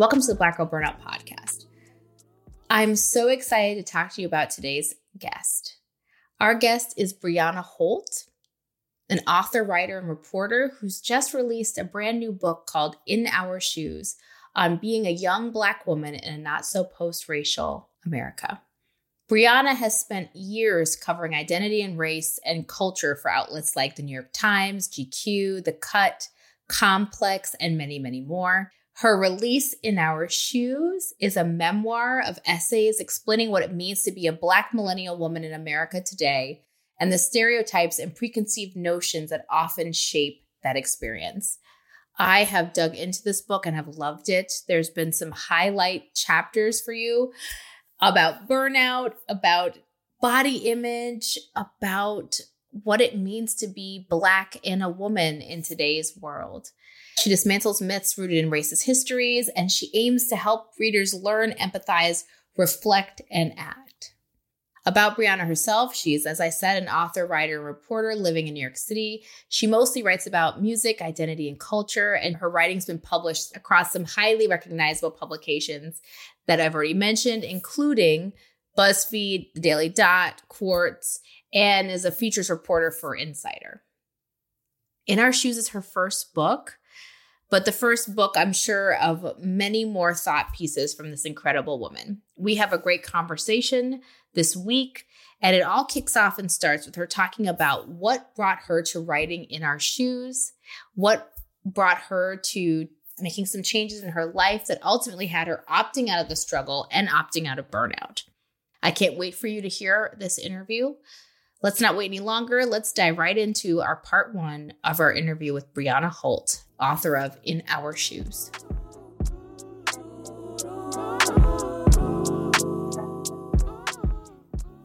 Welcome to the Black Girl Burnout Podcast. I'm so excited to talk to you about today's guest. Our guest is Brianna Holt, an author, writer, and reporter who's just released a brand new book called In Our Shoes on being a young Black woman in a not so post racial America. Brianna has spent years covering identity and race and culture for outlets like the New York Times, GQ, The Cut, Complex, and many, many more. Her release in Our Shoes is a memoir of essays explaining what it means to be a Black millennial woman in America today and the stereotypes and preconceived notions that often shape that experience. I have dug into this book and have loved it. There's been some highlight chapters for you about burnout, about body image, about what it means to be Black and a woman in today's world. She dismantles myths rooted in racist histories, and she aims to help readers learn, empathize, reflect, and act. About Brianna herself, she's, as I said, an author, writer, and reporter living in New York City. She mostly writes about music, identity, and culture, and her writing's been published across some highly recognizable publications that I've already mentioned, including BuzzFeed, The Daily Dot, Quartz, and is a features reporter for Insider. In Our Shoes is her first book. But the first book, I'm sure, of many more thought pieces from this incredible woman. We have a great conversation this week, and it all kicks off and starts with her talking about what brought her to writing in our shoes, what brought her to making some changes in her life that ultimately had her opting out of the struggle and opting out of burnout. I can't wait for you to hear this interview. Let's not wait any longer. Let's dive right into our part one of our interview with Brianna Holt, author of In Our Shoes.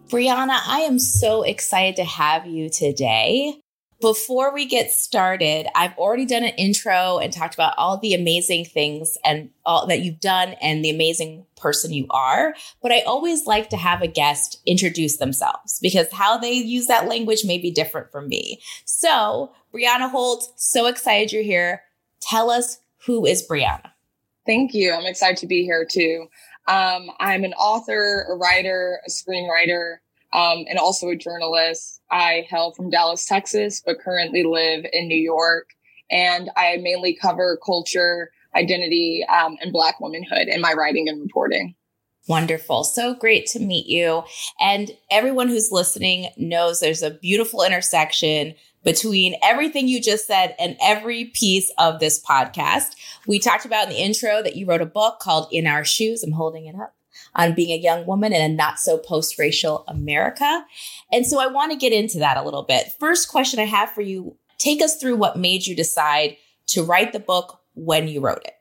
Brianna, I am so excited to have you today. Before we get started, I've already done an intro and talked about all the amazing things and all that you've done and the amazing person you are. But I always like to have a guest introduce themselves because how they use that language may be different from me. So, Brianna Holt, so excited you're here. Tell us who is Brianna. Thank you. I'm excited to be here too. Um, I'm an author, a writer, a screenwriter, um, and also a journalist. I hail from Dallas, Texas, but currently live in New York. And I mainly cover culture, identity, um, and Black womanhood in my writing and reporting. Wonderful. So great to meet you. And everyone who's listening knows there's a beautiful intersection between everything you just said and every piece of this podcast. We talked about in the intro that you wrote a book called In Our Shoes. I'm holding it up on being a young woman in a not so post racial America. And so I want to get into that a little bit. First question I have for you take us through what made you decide to write the book when you wrote it.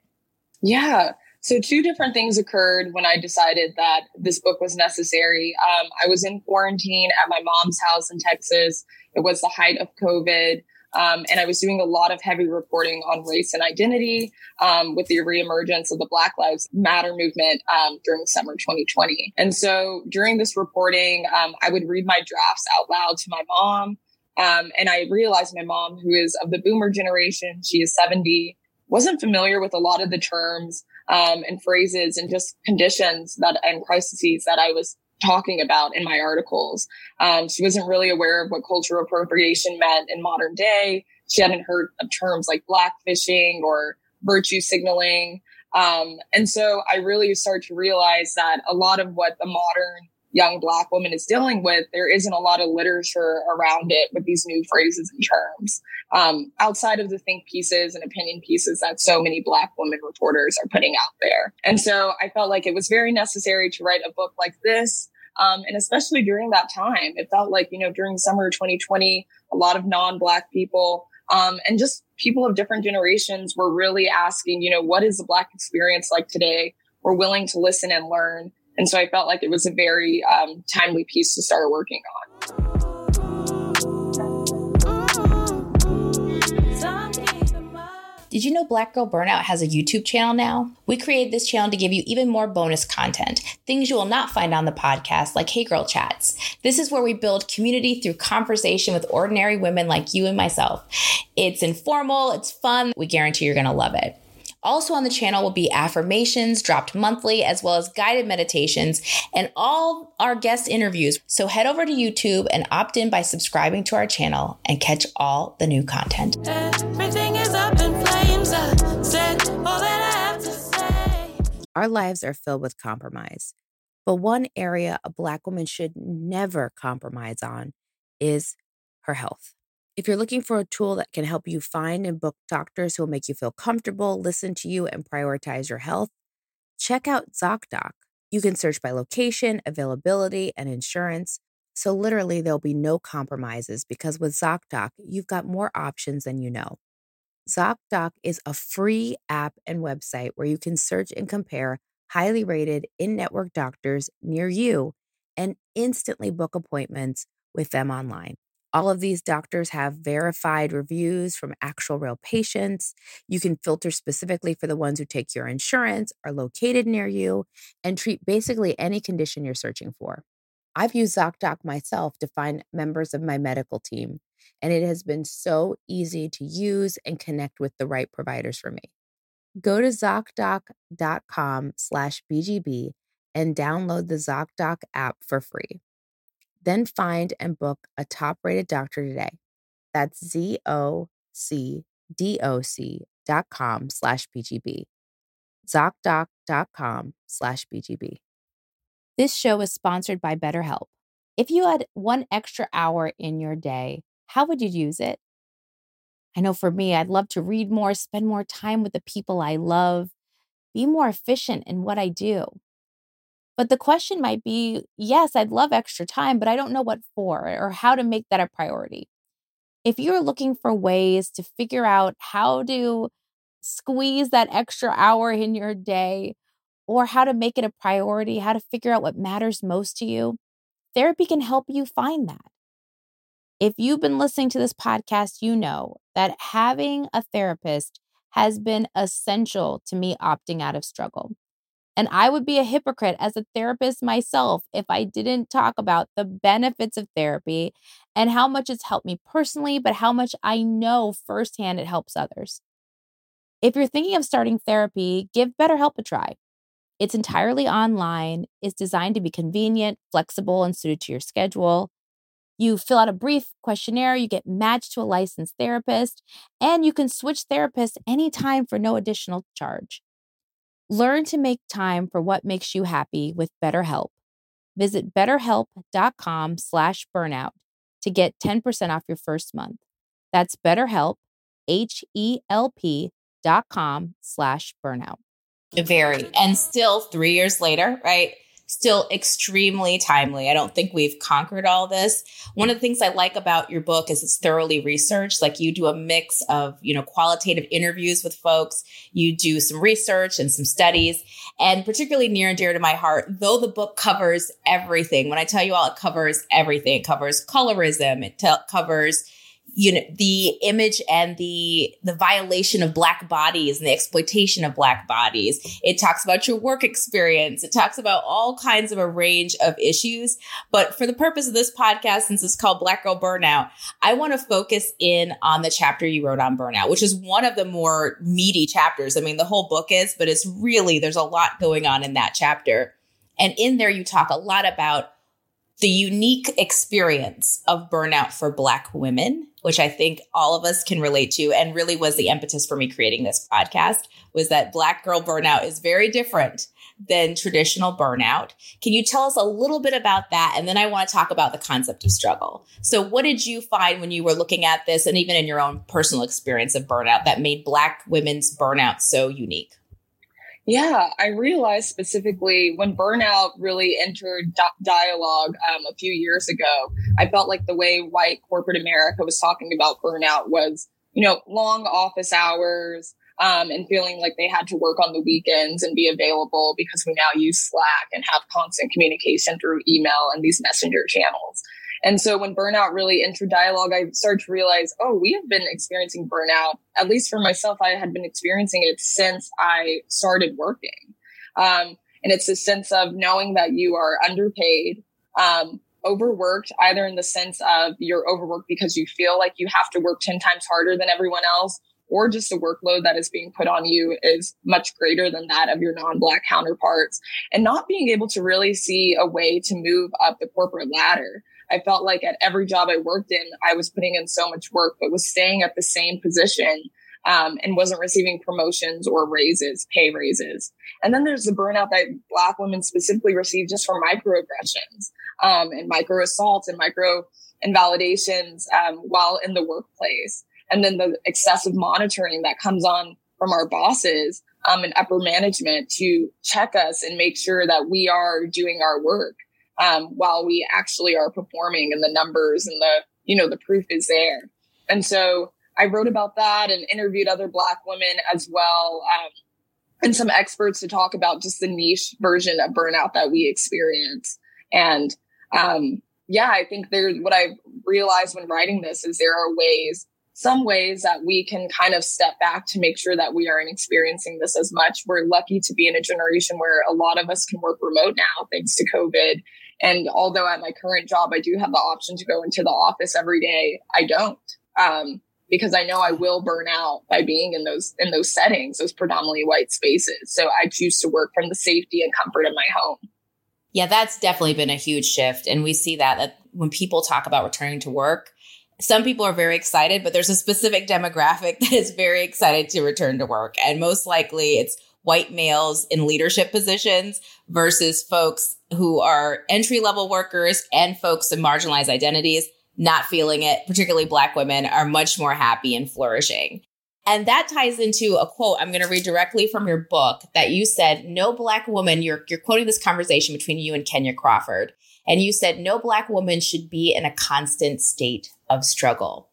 Yeah. So, two different things occurred when I decided that this book was necessary. Um, I was in quarantine at my mom's house in Texas. It was the height of COVID. Um, and I was doing a lot of heavy reporting on race and identity um, with the reemergence of the Black Lives Matter movement um, during summer 2020. And so during this reporting, um, I would read my drafts out loud to my mom. Um, and I realized my mom, who is of the boomer generation, she is 70, wasn't familiar with a lot of the terms um, and phrases and just conditions that and crises that I was talking about in my articles. Um, she wasn't really aware of what cultural appropriation meant in modern day. She hadn't heard of terms like blackfishing or virtue signaling. Um, and so I really started to realize that a lot of what the modern young black woman is dealing with, there isn't a lot of literature around it with these new phrases and terms. Um, outside of the think pieces and opinion pieces that so many black women reporters are putting out there. And so I felt like it was very necessary to write a book like this. Um, and especially during that time, it felt like, you know, during summer 2020, a lot of non-black people, um, and just people of different generations were really asking, you know, what is the black experience like today? We're willing to listen and learn and so I felt like it was a very um, timely piece to start working on. Did you know Black Girl Burnout has a YouTube channel now? We created this channel to give you even more bonus content, things you will not find on the podcast, like Hey Girl Chats. This is where we build community through conversation with ordinary women like you and myself. It's informal, it's fun. We guarantee you're going to love it. Also on the channel will be affirmations dropped monthly, as well as guided meditations and all our guest interviews. So head over to YouTube and opt in by subscribing to our channel and catch all the new content. Our lives are filled with compromise. But one area a Black woman should never compromise on is her health. If you're looking for a tool that can help you find and book doctors who will make you feel comfortable, listen to you, and prioritize your health, check out ZocDoc. You can search by location, availability, and insurance. So, literally, there'll be no compromises because with ZocDoc, you've got more options than you know. ZocDoc is a free app and website where you can search and compare highly rated in network doctors near you and instantly book appointments with them online. All of these doctors have verified reviews from actual real patients. You can filter specifically for the ones who take your insurance, are located near you, and treat basically any condition you're searching for. I've used ZocDoc myself to find members of my medical team, and it has been so easy to use and connect with the right providers for me. Go to ZocDoc.com slash BGB and download the ZocDoc app for free. Then find and book a top rated doctor today. That's Z O C D O C dot com slash BGB. ZocDoc.com slash BGB. This show is sponsored by BetterHelp. If you had one extra hour in your day, how would you use it? I know for me, I'd love to read more, spend more time with the people I love, be more efficient in what I do. But the question might be yes, I'd love extra time, but I don't know what for or how to make that a priority. If you're looking for ways to figure out how to squeeze that extra hour in your day or how to make it a priority, how to figure out what matters most to you, therapy can help you find that. If you've been listening to this podcast, you know that having a therapist has been essential to me opting out of struggle. And I would be a hypocrite as a therapist myself if I didn't talk about the benefits of therapy and how much it's helped me personally, but how much I know firsthand it helps others. If you're thinking of starting therapy, give BetterHelp a try. It's entirely online, it's designed to be convenient, flexible, and suited to your schedule. You fill out a brief questionnaire, you get matched to a licensed therapist, and you can switch therapists anytime for no additional charge. Learn to make time for what makes you happy with BetterHelp. Visit betterhelp.com slash burnout to get 10% off your first month. That's betterhelp, H-E-L-P dot com slash burnout. Very. And still three years later, right? Still extremely timely. I don't think we've conquered all this. One of the things I like about your book is it's thoroughly researched. Like you do a mix of, you know, qualitative interviews with folks, you do some research and some studies, and particularly near and dear to my heart, though the book covers everything. When I tell you all, it covers everything. It covers colorism, it t- covers you know the image and the the violation of black bodies and the exploitation of black bodies. It talks about your work experience. It talks about all kinds of a range of issues. But for the purpose of this podcast since it's called black girl burnout i want to focus in on the chapter you wrote on burnout which is one of the more meaty chapters. I mean the whole book is but it's really there's a lot going on in that chapter. And in there you talk a lot about the unique experience of burnout for Black women, which I think all of us can relate to, and really was the impetus for me creating this podcast, was that Black girl burnout is very different than traditional burnout. Can you tell us a little bit about that? And then I want to talk about the concept of struggle. So, what did you find when you were looking at this, and even in your own personal experience of burnout, that made Black women's burnout so unique? Yeah, I realized specifically when burnout really entered di- dialogue um, a few years ago, I felt like the way white corporate America was talking about burnout was, you know, long office hours um, and feeling like they had to work on the weekends and be available because we now use Slack and have constant communication through email and these messenger channels. And so when burnout really entered dialogue, I started to realize, oh, we have been experiencing burnout. At least for myself, I had been experiencing it since I started working. Um, and it's a sense of knowing that you are underpaid, um, overworked, either in the sense of you're overworked because you feel like you have to work 10 times harder than everyone else, or just the workload that is being put on you is much greater than that of your non-black counterparts and not being able to really see a way to move up the corporate ladder. I felt like at every job I worked in, I was putting in so much work, but was staying at the same position um, and wasn't receiving promotions or raises, pay raises. And then there's the burnout that Black women specifically receive just from microaggressions um, and micro assaults and micro invalidations um, while in the workplace. And then the excessive monitoring that comes on from our bosses um, and upper management to check us and make sure that we are doing our work um, while we actually are performing and the numbers and the, you know, the proof is there. And so I wrote about that and interviewed other Black women as well. Um, and some experts to talk about just the niche version of burnout that we experience. And um, yeah, I think there's what I realized when writing this is there are ways, some ways that we can kind of step back to make sure that we aren't experiencing this as much. We're lucky to be in a generation where a lot of us can work remote now, thanks to COVID. And although at my current job, I do have the option to go into the office every day, I don't. Um, because I know I will burn out by being in those in those settings, those predominantly white spaces. So I choose to work from the safety and comfort of my home. Yeah, that's definitely been a huge shift. And we see that, that when people talk about returning to work, some people are very excited, but there's a specific demographic that is very excited to return to work. And most likely it's white males in leadership positions versus folks who are entry level workers and folks in marginalized identities not feeling it, particularly black women are much more happy and flourishing. And that ties into a quote I'm going to read directly from your book that you said, No black woman, you're, you're quoting this conversation between you and Kenya Crawford. And you said, No black woman should be in a constant state of struggle.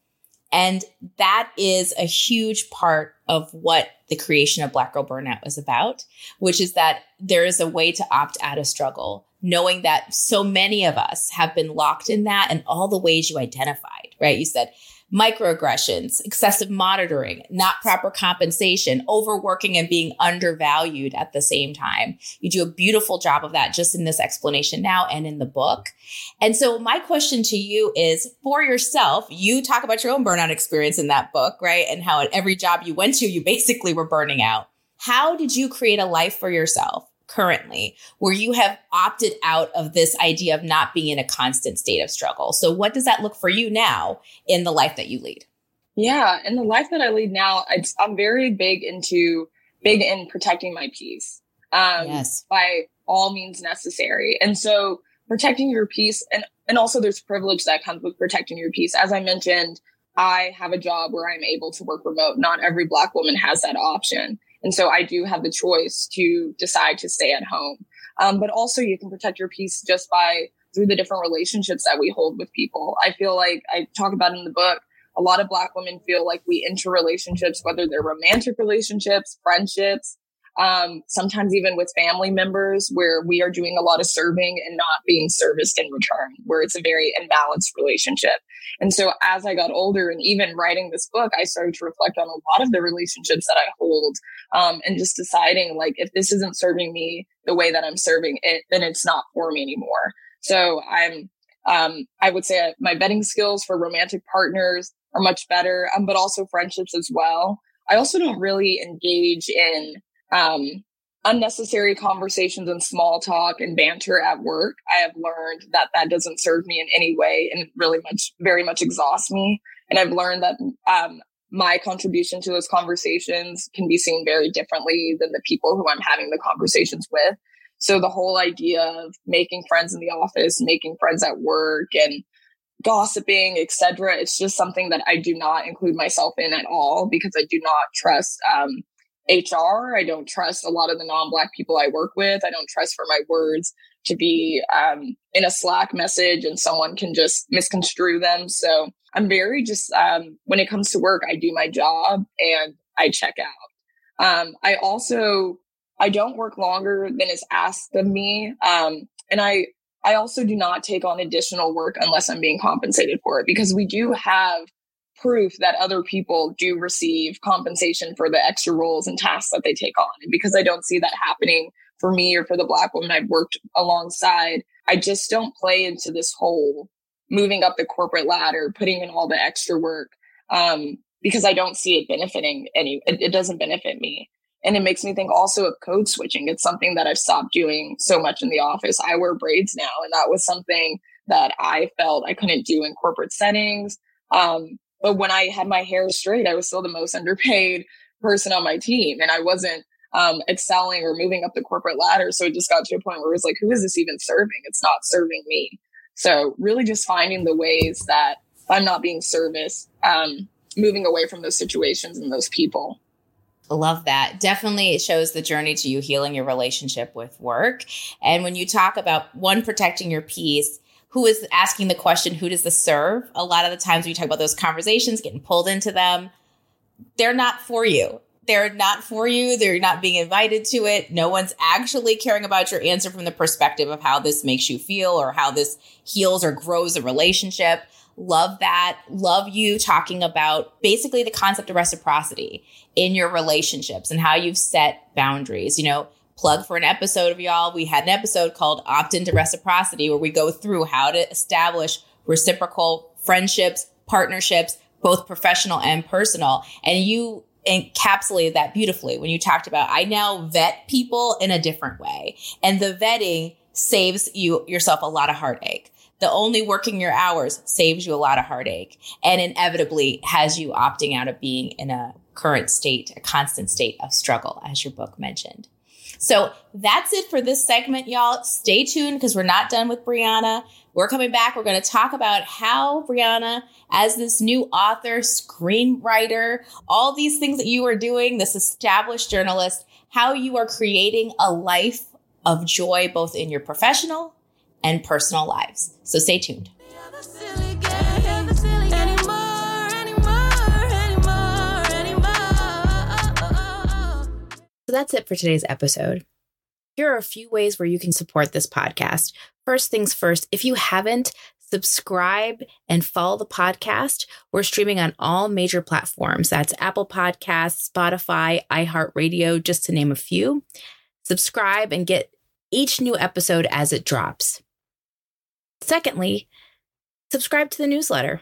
And that is a huge part of what the creation of Black Girl Burnout was about, which is that there is a way to opt out of struggle, knowing that so many of us have been locked in that and all the ways you identified, right? You said, microaggressions, excessive monitoring, not proper compensation, overworking and being undervalued at the same time. You do a beautiful job of that just in this explanation now and in the book. And so my question to you is for yourself, you talk about your own burnout experience in that book, right? And how at every job you went to, you basically were burning out. How did you create a life for yourself? Currently where you have opted out of this idea of not being in a constant state of struggle. So, what does that look for you now in the life that you lead? Yeah, in the life that I lead now, I'm very big into big in protecting my peace. Um, yes. by all means necessary. And so protecting your peace and, and also there's privilege that comes with protecting your peace. As I mentioned, I have a job where I'm able to work remote. Not every black woman has that option. And so I do have the choice to decide to stay at home. Um, but also you can protect your peace just by through the different relationships that we hold with people. I feel like I talk about in the book, a lot of black women feel like we enter relationships, whether they're romantic relationships, friendships, um, sometimes even with family members where we are doing a lot of serving and not being serviced in return, where it's a very imbalanced relationship. And so as I got older and even writing this book, I started to reflect on a lot of the relationships that I hold um, and just deciding like, if this isn't serving me the way that I'm serving it, then it's not for me anymore. So I'm, um, I would say my vetting skills for romantic partners are much better, um, but also friendships as well. I also don't really engage in um, unnecessary conversations and small talk and banter at work. I have learned that that doesn't serve me in any way and really much, very much exhausts me. And I've learned that um, my contribution to those conversations can be seen very differently than the people who I'm having the conversations with. So the whole idea of making friends in the office, making friends at work, and gossiping, etc., it's just something that I do not include myself in at all because I do not trust um, HR. I don't trust a lot of the non-black people I work with. I don't trust for my words to be um, in a Slack message and someone can just misconstrue them. So I'm very just um, when it comes to work, I do my job and I check out. Um, I also I don't work longer than is asked of me, um, and I I also do not take on additional work unless I'm being compensated for it because we do have proof that other people do receive compensation for the extra roles and tasks that they take on. And because I don't see that happening for me or for the black woman I've worked alongside, I just don't play into this whole moving up the corporate ladder, putting in all the extra work. Um, because I don't see it benefiting any, it, it doesn't benefit me. And it makes me think also of code switching. It's something that I've stopped doing so much in the office. I wear braids now, and that was something that I felt I couldn't do in corporate settings. Um, but when I had my hair straight, I was still the most underpaid person on my team, and I wasn't um, excelling or moving up the corporate ladder. So it just got to a point where it was like, who is this even serving? It's not serving me. So really, just finding the ways that I'm not being serviced, um, moving away from those situations and those people. Love that. Definitely it shows the journey to you healing your relationship with work. And when you talk about one, protecting your peace, who is asking the question, who does this serve? A lot of the times you talk about those conversations, getting pulled into them, they're not for you. They're not for you. They're not being invited to it. No one's actually caring about your answer from the perspective of how this makes you feel or how this heals or grows a relationship. Love that. Love you talking about basically the concept of reciprocity in your relationships and how you've set boundaries. You know, plug for an episode of y'all. We had an episode called Opt into Reciprocity where we go through how to establish reciprocal friendships, partnerships, both professional and personal. And you encapsulated that beautifully when you talked about I now vet people in a different way. And the vetting saves you yourself a lot of heartache the only working your hours saves you a lot of heartache and inevitably has you opting out of being in a current state, a constant state of struggle, as your book mentioned. So that's it for this segment, y'all. Stay tuned because we're not done with Brianna. We're coming back. We're going to talk about how Brianna, as this new author, screenwriter, all these things that you are doing, this established journalist, how you are creating a life of joy both in your professional and personal lives. So stay tuned. So that's it for today's episode. Here are a few ways where you can support this podcast. First things first, if you haven't, subscribe and follow the podcast. We're streaming on all major platforms. That's Apple Podcasts, Spotify, iHeartRadio, just to name a few. Subscribe and get each new episode as it drops. Secondly, subscribe to the newsletter.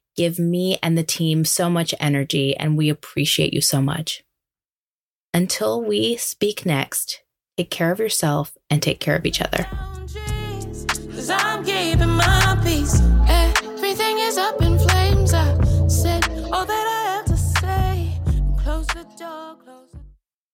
give me and the team so much energy, and we appreciate you so much. Until we speak next, take care of yourself and take care of each other. Everything is up in flames. I said all that I have to say close the door.